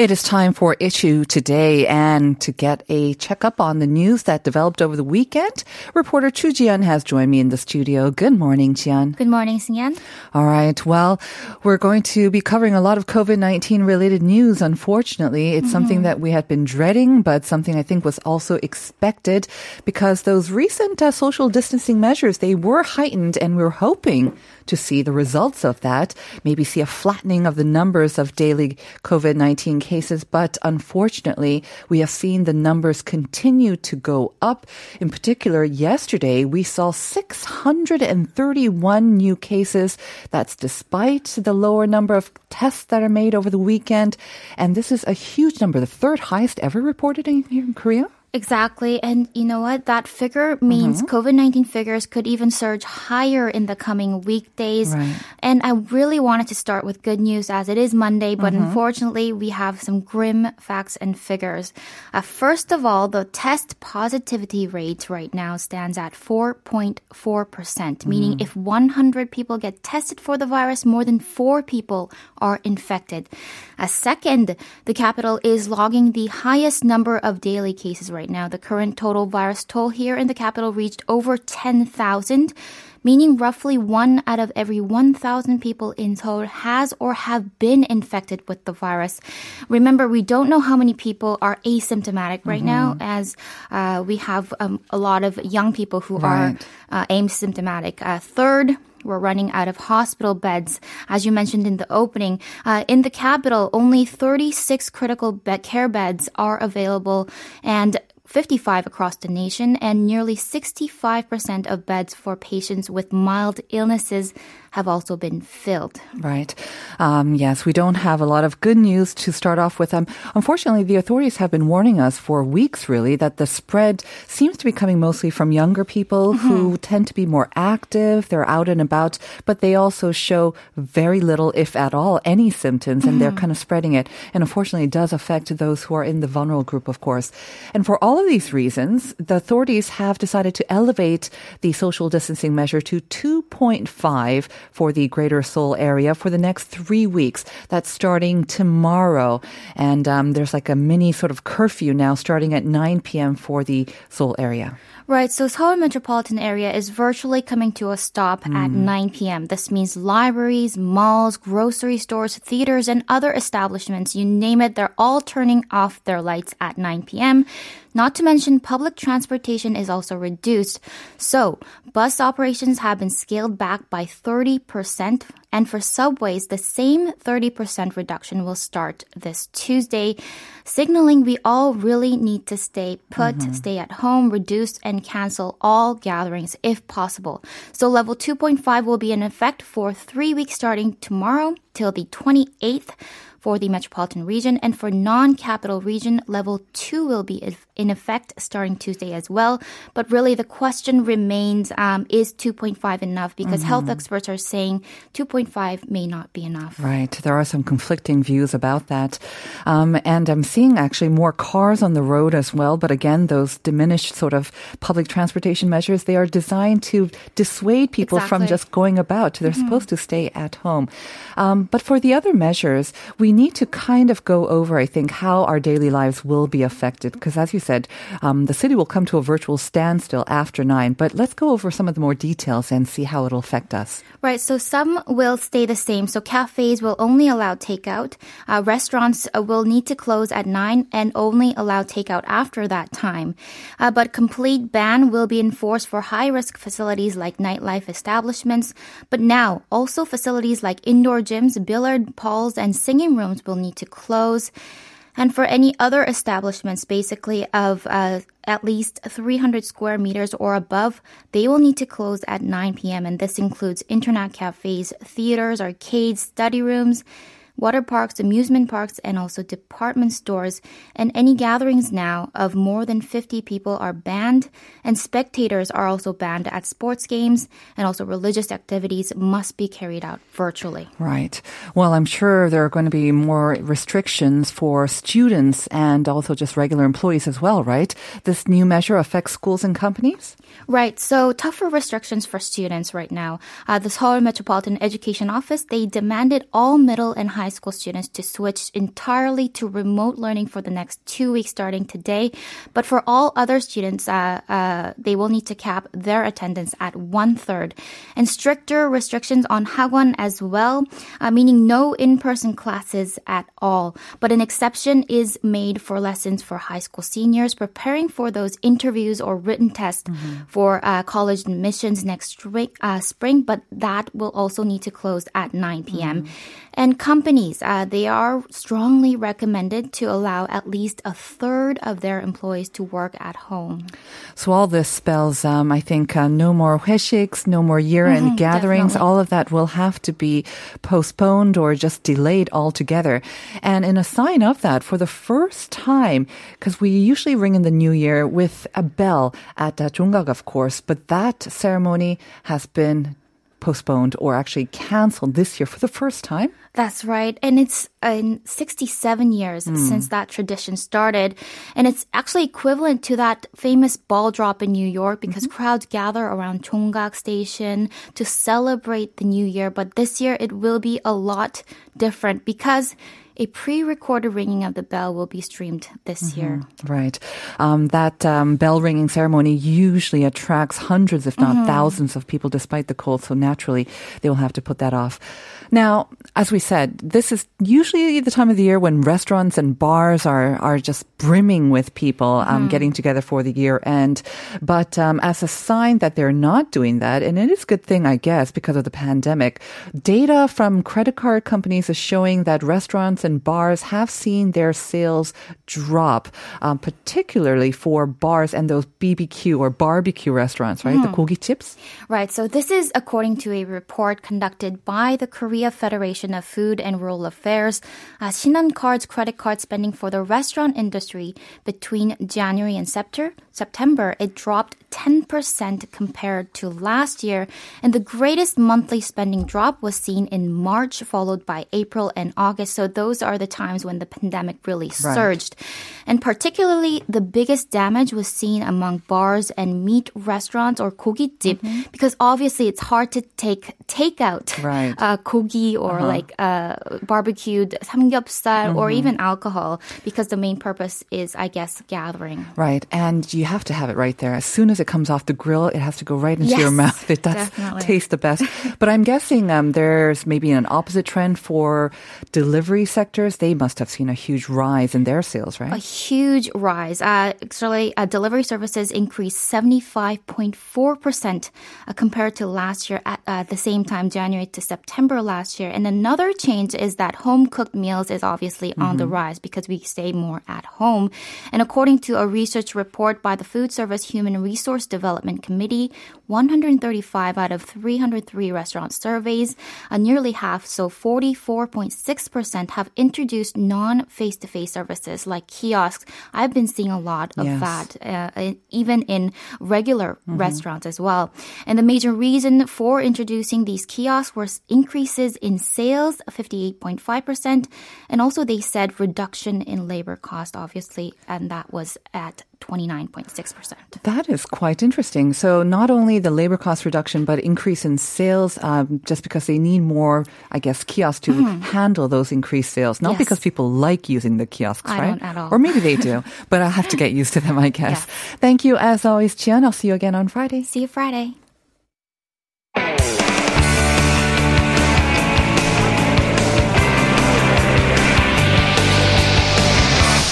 It is time for issue today and to get a checkup on the news that developed over the weekend. Reporter Chu Jian has joined me in the studio. Good morning, Jian. Good morning, Sinyan. All right. Well, we're going to be covering a lot of COVID-19 related news. Unfortunately, it's something that we had been dreading, but something I think was also expected because those recent uh, social distancing measures, they were heightened and we were hoping to see the results of that, maybe see a flattening of the numbers of daily COVID-19 cases. But unfortunately, we have seen the numbers continue to go up. In particular, yesterday, we saw 631 new cases. That's despite the lower number of tests that are made over the weekend. And this is a huge number, the third highest ever reported in, here in Korea. Exactly. And you know what? That figure means Mm-hmm. COVID 19 figures could even surge higher in the coming weekdays. Right. And I really wanted to start with good news as it is Monday, but Mm-hmm. unfortunately, we have some grim facts and figures. Uh, first of all, the test positivity rate right now stands at 4.4%, meaning Mm-hmm. if 100 people get tested for the virus, more than four people are infected. A second, the capital is logging the highest number of daily cases right now. The current total virus toll here in the capital reached over 10,000 meaning roughly one out of every 1,000 people in Seoul has or have been infected with the virus. Remember, we don't know how many people are asymptomatic right now, as uh, we have um, a lot of young people who Right. are uh, asymptomatic. Uh, third, we're running out of hospital beds. As you mentioned in the opening, uh, in the capital, only 36 critical be- care beds are available and 55 across the nation, and nearly 65% of beds for patients with mild illnesses have also been filled. Right. Um, yes, we don't have a lot of good news to start off with. Um, unfortunately, the authorities have been warning us for weeks, really, that the spread seems to be coming mostly from younger people who tend to be more active. They're out and about, but they also show very little, if at all, any symptoms, and they're kind of spreading it. And unfortunately, it does affect those who are in the vulnerable group, of course. And for all of these reasons, the authorities have decided to elevate the social distancing measure to 2.5 for the greater Seoul area for the next three weeks. That's starting tomorrow. And um, there's like a mini sort of curfew now starting at 9 p.m. for the Seoul area. Right, so Seoul metropolitan area is virtually coming to a stop at mm. 9 p.m. This means libraries, malls, grocery stores, theaters, and other establishments, you name it, they're all turning off their lights at 9 p.m. Not to mention public transportation is also reduced. So, bus operations have been scaled back by 30%, and for subways, the same 30% reduction will start this Tuesday, signaling we all really need to stay put, mm-hmm. stay at home, reduce and cancel all gatherings if possible. So level 2.5 will be in effect for three weeks starting tomorrow till the 28th for the metropolitan region and for non-capital region level 2 will be in effect starting tuesday as well but really the question remains um, is 2.5 enough because health experts are saying 2.5 may not be enough Right. There are some conflicting views about that. Um, and I'm seeing actually more cars on the road as well. But again, those diminished sort of public transportation measures, they are designed to dissuade people from just going about. They're supposed to stay at home. Um, but for the other measures, we need to kind of go over, I think, how our daily lives will be affected. Because as you said, um, the city will come to a virtual standstill after nine. But let's go over some of the more details and see how it'll affect us. Right, so some will stay the same. So cafes will only allow takeout. Uh, restaurants uh, will need to close at 9 and only allow takeout after that time. Uh, but complete ban will be enforced for high risk facilities like nightlife establishments. But now, also facilities like indoor gyms, billiard halls, and singing rooms will need to close. And for any other establishments, basically of uh, at least 300 square meters or above, they will need to close at 9 p.m. And this includes internet cafes, theaters, arcades, study rooms, water parks, amusement parks, and also department stores. And any gatherings now of more than 50 people are banned, and spectators are also banned at sports games, and also religious activities must be carried out virtually. Right. Well, I'm sure there are going to be more restrictions for students and also just regular employees as well, right? This new measure affects schools and companies? Right. So tougher restrictions for students right now. Uh, the Seoul Metropolitan Education Office, they demanded all middle and high school students to switch entirely to remote learning for the next two weeks starting today. But for all other students, uh, uh, they will need to cap their attendance at one third. And stricter restrictions on Hagwon as well, uh, meaning no in-person classes at all. But an exception is made for lessons for high school seniors preparing for those interviews or written tests mm-hmm. for uh, college admissions next spring, uh, spring, but that will also need to close at 9 p.m. Mm-hmm. And companies, uh, they are strongly recommended to allow at least a third of their employees to work at home. So all this spells, um, I think, uh, no more 회식s, no more year-end mm-hmm, gatherings. Definitely. All of that will have to be postponed or just delayed altogether. And in a sign of that, for the first time, because we usually ring in the new year with a bell at uh, Jonggak, of course, but that ceremony has been postponed or actually canceled this year for the first time. That's right. And it's in 67 years mm. since that tradition started. And it's actually equivalent to that famous ball drop in New York because mm-hmm. crowds gather around Chonggak Station to celebrate the new year. But this year it will be a lot different because a pre-recorded ringing of the bell will be streamed this mm-hmm. year. Right. Um, that um, bell ringing ceremony usually attracts hundreds, if not mm-hmm. thousands, of people despite the cold. So naturally, they will have to put that off. Now, as we said, this is usually the time of the year when restaurants and bars are are just brimming with people um, mm. getting together for the year end. But um, as a sign that they're not doing that, and it is a good thing, I guess, because of the pandemic, data from credit card companies is showing that restaurants and bars have seen their sales drop, um, particularly for bars and those BBQ or barbecue restaurants, right? Mm. The gogi jips. Right. So this is according to a report conducted by the Korea Federation of Food and Rural Affairs, uh, Card's credit card spending for the restaurant industry between January and September, September, it dropped 10% compared to last year, and the greatest monthly spending drop was seen in March, followed by April and August. So those are the times when the pandemic really right. surged. And particularly, the biggest damage was seen among bars and meat restaurants or kogi jip, mm-hmm. because obviously it's hard to take takeout right. uh, kogi or uh-huh. like uh, barbecued samgyeopsal mm-hmm. or even alcohol, because the main purpose is, I guess, gathering. Right. And you have to have it right there as soon as it comes off the grill, it has to go right into yes, your mouth. It does definitely. taste the best. but I'm guessing um, there's maybe an opposite trend for delivery sectors. They must have seen a huge rise in their sales, right? A huge rise. Uh, actually, uh, delivery services increased 75.4% uh, compared to last year at uh, the same time, January to September last year. And another change is that home cooked meals is obviously mm-hmm. on the mm-hmm. rise because we stay more at home. And according to a research report by the Food Service Human Resource Development Committee, 135 out of 303 restaurant surveys, uh, nearly half, so 44.6% have introduced non-face-to-face services like kiosks. I've been seeing a lot of yes. that, uh, even in regular mm-hmm. restaurants as well. And the major reason for introducing these kiosks was increases in sales, 58.5%, and also they said reduction in labor cost, obviously, and that was at 29.6%. That is quite interesting. So not only the labor cost reduction, but increase in sales, um, just because they need more, I guess, kiosks to mm. handle those increased sales. Not yes. because people like using the kiosks, I right? Don't at all. Or maybe they do, but I have to get used to them, I guess. Yeah. Thank you as always, Chian. I'll see you again on Friday. See you Friday.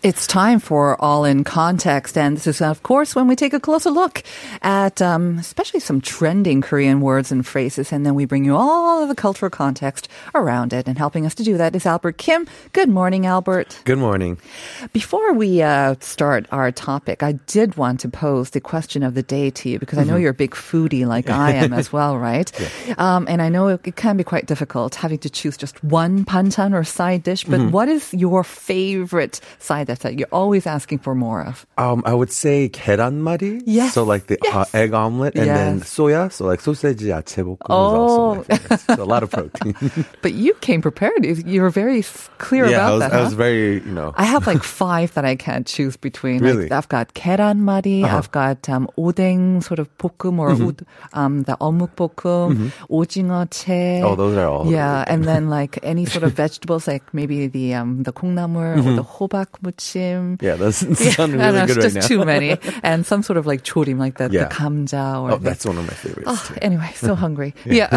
It's time for All in Context, and this is, of course, when we take a closer look at um, especially some trending Korean words and phrases, and then we bring you all of the cultural context around it. And helping us to do that is Albert Kim. Good morning, Albert. Good morning. Before we uh, start our topic, I did want to pose the question of the day to you because I know you're a big foodie like I am as well, right? Um, and I know it, it can be quite difficult having to choose just one panchan or side dish, but what is your favorite side dish that you're always asking for more of? Um, I would say 계란말이. Yes. So like the uh, egg omelet and then Yes. soya. So like sausage 야채 볶음 Oh. is also my favorite. So a lot of protein. But you came prepared. You were very s- clear yeah, about I was, that. I huh? was very, you know. I have like five that I can't choose between. Really? Like I've got 계란말이, Uh-huh. I've got um, 오뎅 sort of 볶음 or Mm-hmm. ud, um, the 어묵 볶음, 오징어채. Oh, those are all Yeah, really and then like any sort of vegetables, like maybe the um, the 콩나물 or the 호박 damchim. Yeah, that sounds yeah, really know, good right now. Just too many. And some sort of like chorim, like the yeah. the kamja. Or oh, that's one of my favorites. Oh, anyway, so hungry. yeah.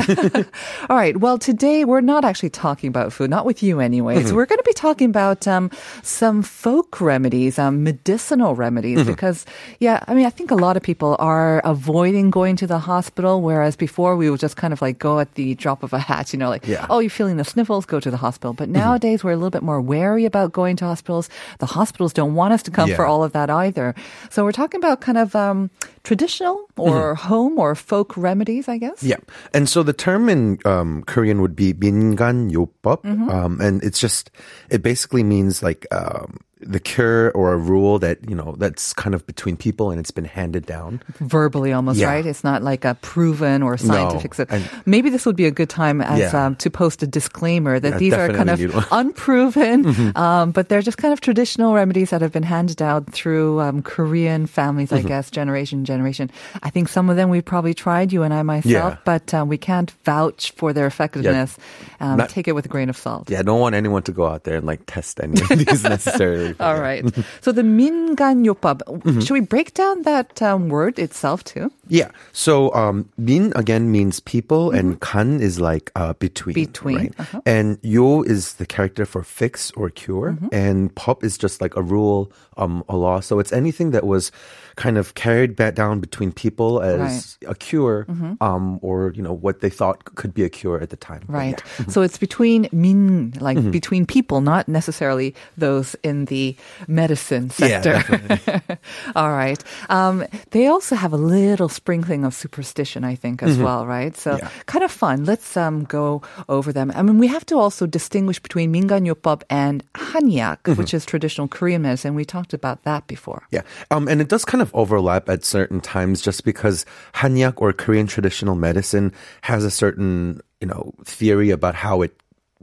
All right. Well, today we're not actually talking about food, not with you anyway. Mm-hmm. We're going to be talking about um, some folk remedies, um, medicinal remedies, mm-hmm. because, yeah, I mean, I think a lot of people are avoiding going to the hospital, whereas before we would just kind of like go at the drop of a hat, you know, like, yeah. oh, you're feeling the sniffles, go to the hospital. But mm-hmm. nowadays mm-hmm. we're a little bit more wary about going to hospitals. The hospitals don't want us to come for Yeah. all of that either. So we're talking about kind of um, traditional or home or folk remedies, I guess. Yeah. And so the term in um, Korean would be 민간요법. Mm-hmm. Um, and it's just, it basically means like um, the cure or a rule that, you know, that's kind of between people and it's been handed down. verbally almost Yeah. right it's not like a proven or scientific so and- maybe this would be a good time as Yeah. um, to post a disclaimer that Yeah, these are kind of definitely need one. unproven um, but they're just kind of traditional remedies that have been handed down through um, korean families Mm-hmm. i guess generation generation i think some of them we've probably tried you and i myself but um, we can't vouch for their effectiveness um, Not- take it with a grain of salt Yeah, I don't want anyone to go out there and like test any of these necessarily. all right so the 민간요법 Mm-hmm. should we break down that um, word itself too Yeah. So um, min again means people, and kan is like uh, between. Mm-hmm. Between, Right? uh-huh. And yo is the character for fix or cure, Mm-hmm. and pop is just like a rule, um, a law. So it's anything that was kind of carried back down between people as a cure, Mm-hmm. um, or you know what they thought could be a cure at the time. But Right. yeah. So it's between min, like Mm-hmm. between people, not necessarily those in the medicine sector. Yeah, All right. Um, they also have a little sprinkling of superstition, I think, as mm-hmm. well, right? So yeah. kind of fun. Let's um, go over them. I mean, we have to also distinguish between Minganyoppop and Hanyak, mm-hmm. which is traditional Korean medicine. We talked about that before. Yeah. Um, and it does kind of overlap at certain times just because Hanyak or Korean traditional medicine has a certain you know theory about how it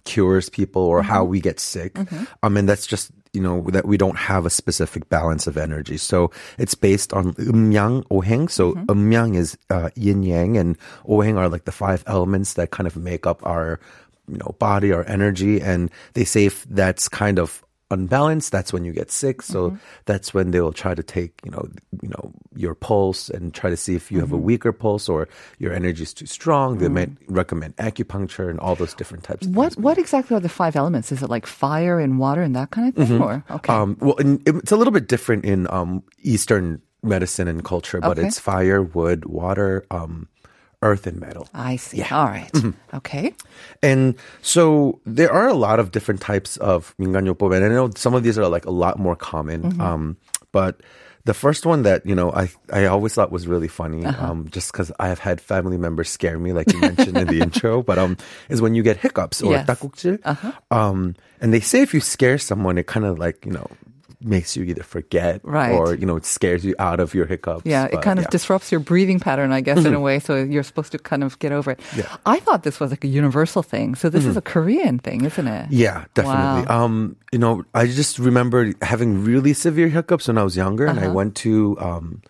cures people or how we get sick. Um, and that's just, you know, that we don't have a specific balance of energy. So it's based on umyang, oheng. So umyang is uh, yin yang and oheng are like the five elements that kind of make up our, you know, body, our energy. And they say if that's kind of unbalanced, that's when you get sick. So that's when they will try to take, you know, you know, your pulse and try to see if you have a weaker pulse or your energy is too strong. They might recommend acupuncture and all those different types of What things. what exactly are the five elements? Is it like fire and water and that kind of thing? Or okay. Um, well, in, it's a little bit different in um, Eastern medicine and culture, but Okay. it's fire, wood, water, um, earth, and metal. I see. yeah. All right. Okay. And so there are a lot of different types of 민간요법, and I know some of these are like a lot more common. Um, but the first one that you know I I always thought was really funny, um, just because I have had family members scare me, like you mentioned in the intro. But um, is when you get hiccups or Yes. 딱꼭질. Um, and they say if you scare someone, it kind of like you know makes you either forget Right. or you know it scares you out of your hiccups. Yeah, it But, kind of yeah. Mm-hmm. disrupts your breathing pattern, I guess, in a way. So you're supposed to kind of get over it. Yeah. Mm-hmm. I thought this was like a universal thing. So this is a Korean thing, isn't it? Yeah, definitely. Wow. Um, you know, I just remember having really severe hiccups when I was younger, and I Uh-huh. went to um,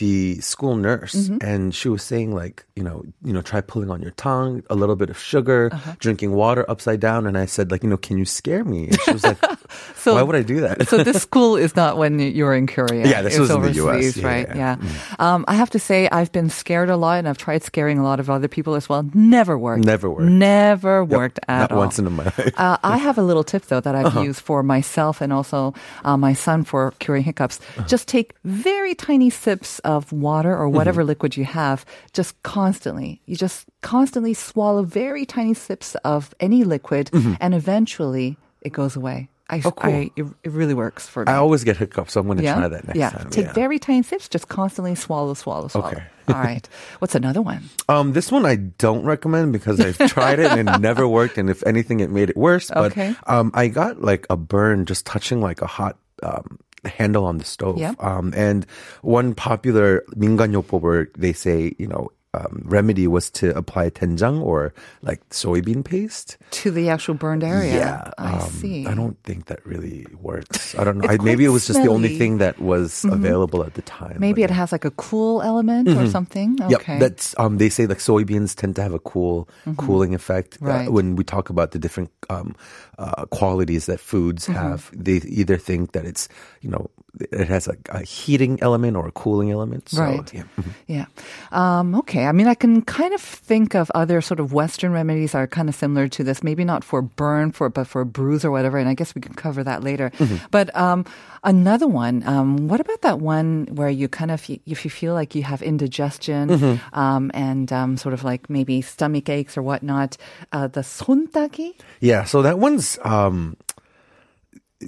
the school nurse, and she was saying like, you know, you know, try pulling on your tongue, a little bit of sugar, drinking water upside down, and I said like, you know, can you scare me? And she was like, So- why would I do that? so this school is not when you were in Korea. Yeah, this It's was in the US. Yeah, right? yeah, Yeah. Um, I have to say, I've been scared a lot, and I've tried scaring a lot of other people as well. Never worked. Never worked. Never Yep, worked at not all. once in my life. Uh, I have a little tip though that I've Uh-huh. used for myself and also uh, my son for curing hiccups. Uh-huh. Just take very tiny sips of water or Mm-hmm. whatever liquid you have, just constantly. You just constantly swallow very tiny sips of any liquid, and eventually it goes away. I, Mm-hmm. Oh, cool. I, it, it really works for me. I always get hiccups, so I'm going to yeah, try that next yeah. time. Take very tiny sips. Just constantly swallow, swallow, swallow. Okay. All right. What's another one? Um, this one I don't recommend because I've tried it and it never worked, and if anything, it made it worse. But Okay. um, I got like a burn just touching like a hot um, handle on the stove. Yep. Um, and one popular 민간요법 where they say, you know, um, remedy was to apply 된장 or like soybean paste. To the actual burned area. Yeah, I um, see. I don't think that really works. I don't know. I, maybe it was just the only thing that was available at the time. Maybe it has like a cool element or something. Mm-hmm. Yep, that's um. They say like soybeans tend to have a cool, cooling effect. Uh, Right. when we talk about the different um, uh, qualities that foods have, they either think that it's you know it has a, a, heating element or a cooling element. So, right. Yeah. Mm-hmm. yeah. Um, okay. I mean, I can kind of think of other sort of Western remedies are kind of similar to this. Maybe not for burn, for but for bruise or whatever. And I guess we can cover that later. Mm-hmm. But um, another one. Um, what about that one where you kind of if you feel like you have indigestion mm-hmm. Um, and um, sort of like maybe stomach aches or whatnot? Uh, the sontaki. Yeah. So that one's um,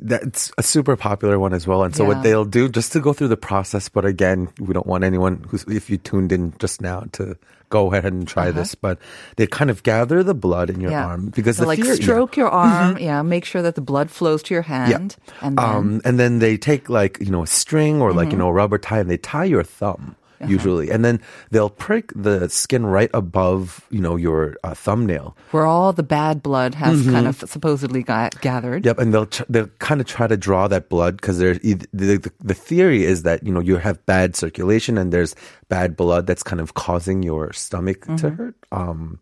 that's a super popular one as well. And so Yeah. what they'll do just to go through the process, but again, we don't want anyone who's if you tuned in just now to go ahead and try this, but they kind of gather the blood in your arm because So the like fear- yeah. stroke your arm. Yeah. Make sure that the blood flows to your hand. And then, um, and then they take like you know a string or like you Mm-hmm. know a rubber tie and they tie your thumb Uh-huh. usually, and then they'll prick the skin right above you know your uh, thumbnail. where all the bad blood has kind of supposedly got gathered. Yep, and they'll tr- they'll kind of try to draw that blood because there's eith- the, the the theory is that you know you have bad circulation and there's bad blood that's kind of causing your stomach to Mm-hmm. hurt. Um,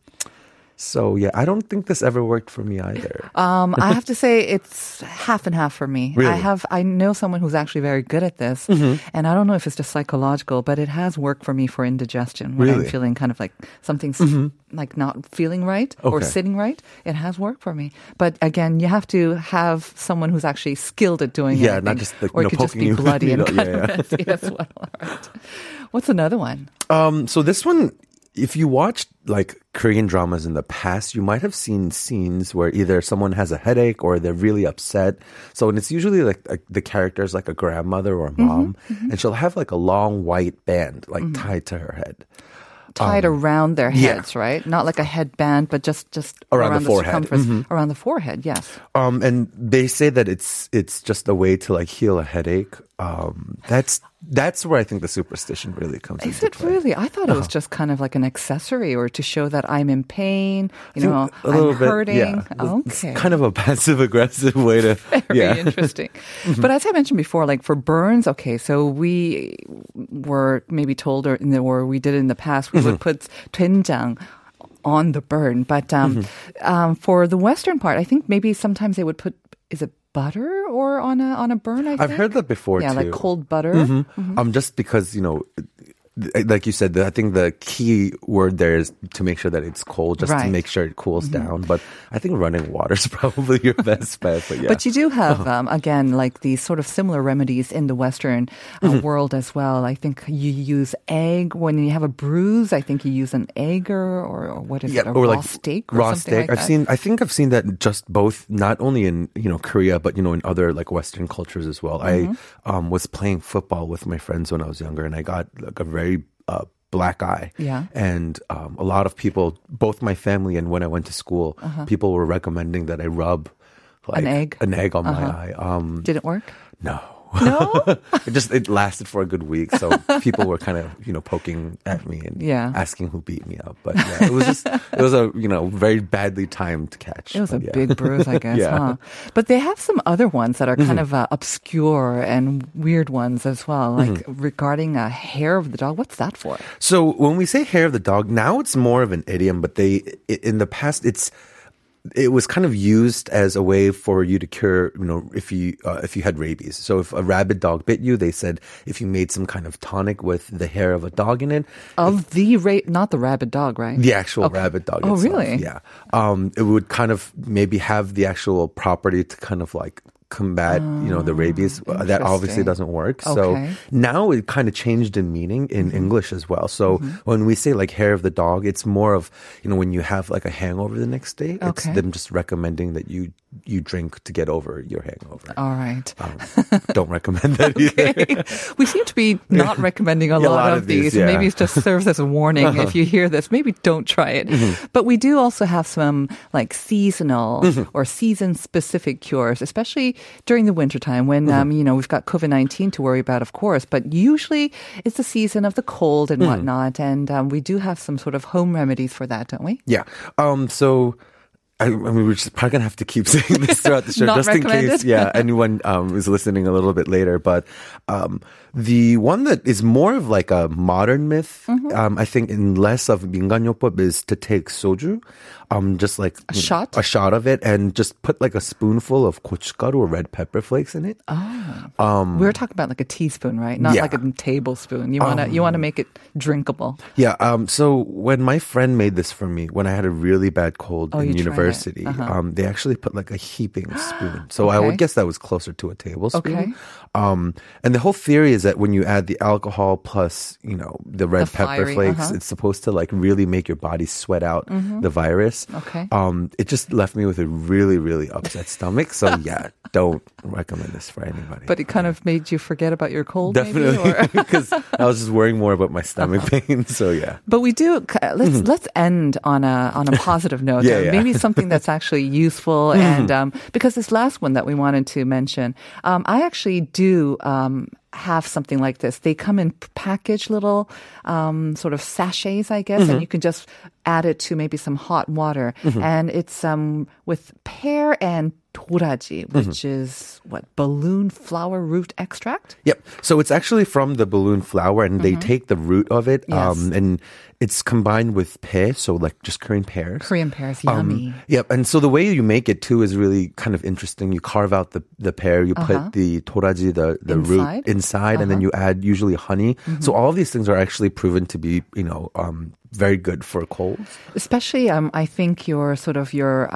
so yeah, I don't think this ever worked for me either. Um, I have to say it's half and half for me. I Really? Mm-hmm. have I know someone who's actually very good at this, and I don't know if it's just psychological, but it has worked for me for indigestion when I'm Mm-hmm. feeling kind of like something's like not feeling right or sitting right. It has worked for me, but again, you have to have someone who's actually skilled at doing it. Yeah, not just, like, or you it could just poking be you bloody and Yeah, messy as well. Right. What's another one? Um, so this one, if you watched like Korean dramas in the past, you might have seen scenes where either someone has a headache or they're really upset. So, and it's usually like, like the character's like a grandmother or a Mm-hmm, mom, and she'll have like a long white band like tied to her head. tied around their Um, yeah. heads, right? Not like a headband, but just just Around the forehead. Mm-hmm. circumference around the forehead. Yes. Um, and they say that it's it's just a way to like heal a headache. Um, that's that's where I think the superstition really comes in. Is it play. really? I thought it Uh-huh. was just kind of like an accessory or to show that I'm in pain, you know, a little I'm bit, hurting. yeah. It's Okay. kind of a passive aggressive way to Very yeah. interesting. Mm-hmm. But as I mentioned before, like for burns, okay, so we were maybe told or, in the, or we did it in the past, we Mm-hmm. would put doenjang on the burn. But um, Mm-hmm. um, for the Western part, I think maybe sometimes they would put, is it butter or on a on a burn? I I've heard that before Yeah, too. like cold butter. Um, just because you know, like you said, the, I think the key word there is to make sure that it's cold, just Right. to make sure it cools down. But I think running water is probably your best bet. But yeah, But you do have, um, again, like these sort of similar remedies in the Western uh, Mm-hmm. world as well. I think you use egg when you have a bruise. I think you use an egg or, or what is yeah, it, a or raw like steak or raw something steak. like I've that? seen. I think I've seen that just both, not only in you know Korea, but you know in other like Western cultures as well. Mm-hmm. I um, was playing football with my friends when I was younger, and I got like a very uh, black eye. Yeah. and um, a lot of people, both my family and when I went to school, people were recommending that I rub like Uh-huh. egg? an egg on my Uh-huh. eye. Um, Did it work? no. No? it just it lasted for a good week, so people were kind of you know poking at me and Yeah. asking who beat me up. But yeah, it was just it was a you know very badly timed catch. It was a yeah. big bruise, I guess, Yeah. huh? But they have some other ones that are kind of uh, obscure and weird ones as well, like regarding a hair of the dog. What's that for? So when we say hair of the dog, now it's more of an idiom, but they in the past it's it was kind of used as a way for you to cure, you know, if you uh, if you had rabies. So if a rabid dog bit you, they said if you made some kind of tonic with the hair of a dog in it, Of the ra- not the rabid dog, right? the actual Okay. rabid dog. Oh, itself, really? Yeah. Um, it would kind of maybe have the actual property to kind of like combat, you know, the rabies. Uh, That obviously doesn't work. So now it kind of changed in meaning in English as well. So when we say like hair of the dog, it's more of, you know, when you have like a hangover the next day, it's Okay. them just recommending that you you drink to get over your hangover. All right. Um, don't recommend that either. we seem to be not recommending a, Yeah, a lot, lot of of these, yeah. Maybe it just serves as a warning. if you hear this, maybe don't try it. Mm-hmm. But we do also have some like seasonal or season specific cures, especially during the wintertime when, Mm-hmm. um, you know, we've got COVID 19 to worry about, of course. But usually it's the season of the cold and Mm-hmm. whatnot. And um, we do have some sort of home remedies for that, don't we? Yeah. Um. So. I, I mean, we're just probably gonna have to keep saying this throughout the show, just in case, yeah, anyone um, is listening a little bit later. But um, the one that is more of like a modern myth, Mm-hmm. um, I think, in less of 민간요법 is to take soju, um, just like A shot? a shot of it, and just put like a spoonful of gochugaru or red pepper flakes in it. we were talking about like a teaspoon, right? Not Mm. Yeah. like a tablespoon. You wanna you wanna make it drinkable. Yeah. Um. So when my friend made this for me, when I had a really bad cold Oh, you in tried it. university, Uh-huh. um, they actually put like a heaping spoon. So I Okay. would guess that was closer to a tablespoon. Okay. Um. And the whole theory is that when you add the alcohol plus, you know, the red The pepper fiery, flakes, uh-huh. it's supposed to like really make your body sweat out the virus. Mm-hmm. Okay. Um. It just left me with a really, really upset stomach. So yeah, don't recommend this for anybody. But it kind of made you forget about your cold, Definitely, because I was just worrying more about my stomach pain. So yeah. But we do. Let's let's end on a on a positive note. Mm-hmm. Yeah, yeah. Mm-hmm. Maybe something that's actually useful. And um, because this last one that we wanted to mention, um, I actually do. Um, have something like this. They come in packaged little um, sort of sachets, I guess, Mm-hmm. and you can just add it to maybe some hot water. And it's um, with pear and toraji, mm-hmm. which mm-hmm. is what balloon flower root extract. Yep. So it's actually from the balloon flower, and mm-hmm. they take the root of it, um, yes. um, and it's combined with pear, so like just Korean pears. Korean pears, um, yummy. Um, yep. And so the way you make it too is really kind of interesting. You carve out the the pear, you uh-huh. put the toraji, the the inside? root inside, uh-huh. and then uh-huh. you add usually honey. Mm-hmm. So all of these things are actually proven to be, you know. Um, very good for colds, especially. Um, I think your sort of your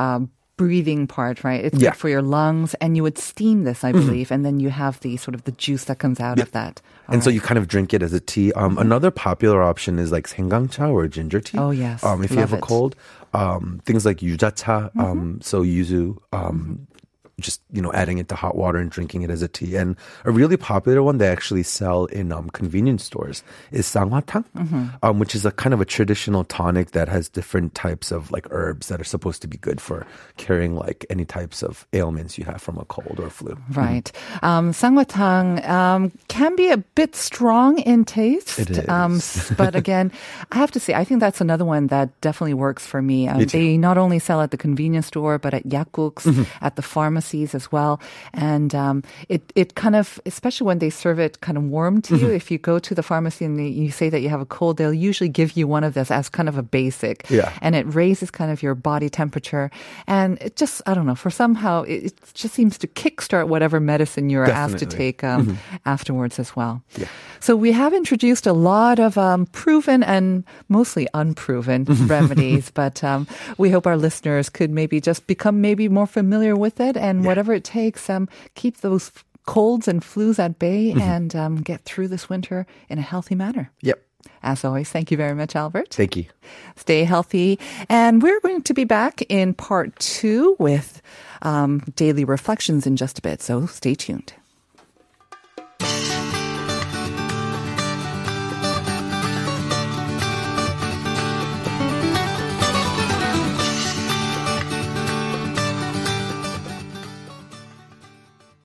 breathing part, right? It's yeah. good for your lungs, and you would steam this, I mm-hmm. believe, mm-hmm. and then you have the sort of the juice that comes out yeah. of that. All and right. so you kind of drink it as a tea. Um, mm-hmm. another popular option is like senggangcha or ginger tea. Oh yes, um, if Love you have it. a cold, um, things like yujacha, mm-hmm. Um, so yuzu, um, mm-hmm just you know adding it to hot water and drinking it as a tea. And a really popular one they actually sell in um, convenience stores is sangwatang, Mm-hmm. um, which is a kind of a traditional tonic that has different types of like herbs that are supposed to be good for curing like any types of ailments you have from a cold or flu. Right. Um, sangwatang um, can be a bit strong in taste. It Um, but again, I have to say, I think that's another one that definitely works for me. Um, Me too. they not only sell at the convenience store, but at yakuks, Mm-hmm. at the as well. And um, it, it kind of, especially when they serve it kind of warm to Mm-hmm. you, if you go to the pharmacy and you say that you have a cold, they'll usually give you one of this as kind of a basic. Yeah. And it raises kind of your body temperature. And it just, I don't know, for somehow, it, it just seems to kickstart whatever medicine you're asked to take um, afterwards as well. Yeah. So we have introduced a lot of um, proven and mostly unproven remedies, but um, we hope our listeners could maybe just become maybe more familiar with it and whatever it takes, um, keep those colds and flus at bay and um, get through this winter in a healthy manner. Yep. As always, thank you very much, Albert. Thank you. Stay healthy. And we're going to be back in part two with um, daily reflections in just a bit. So stay tuned.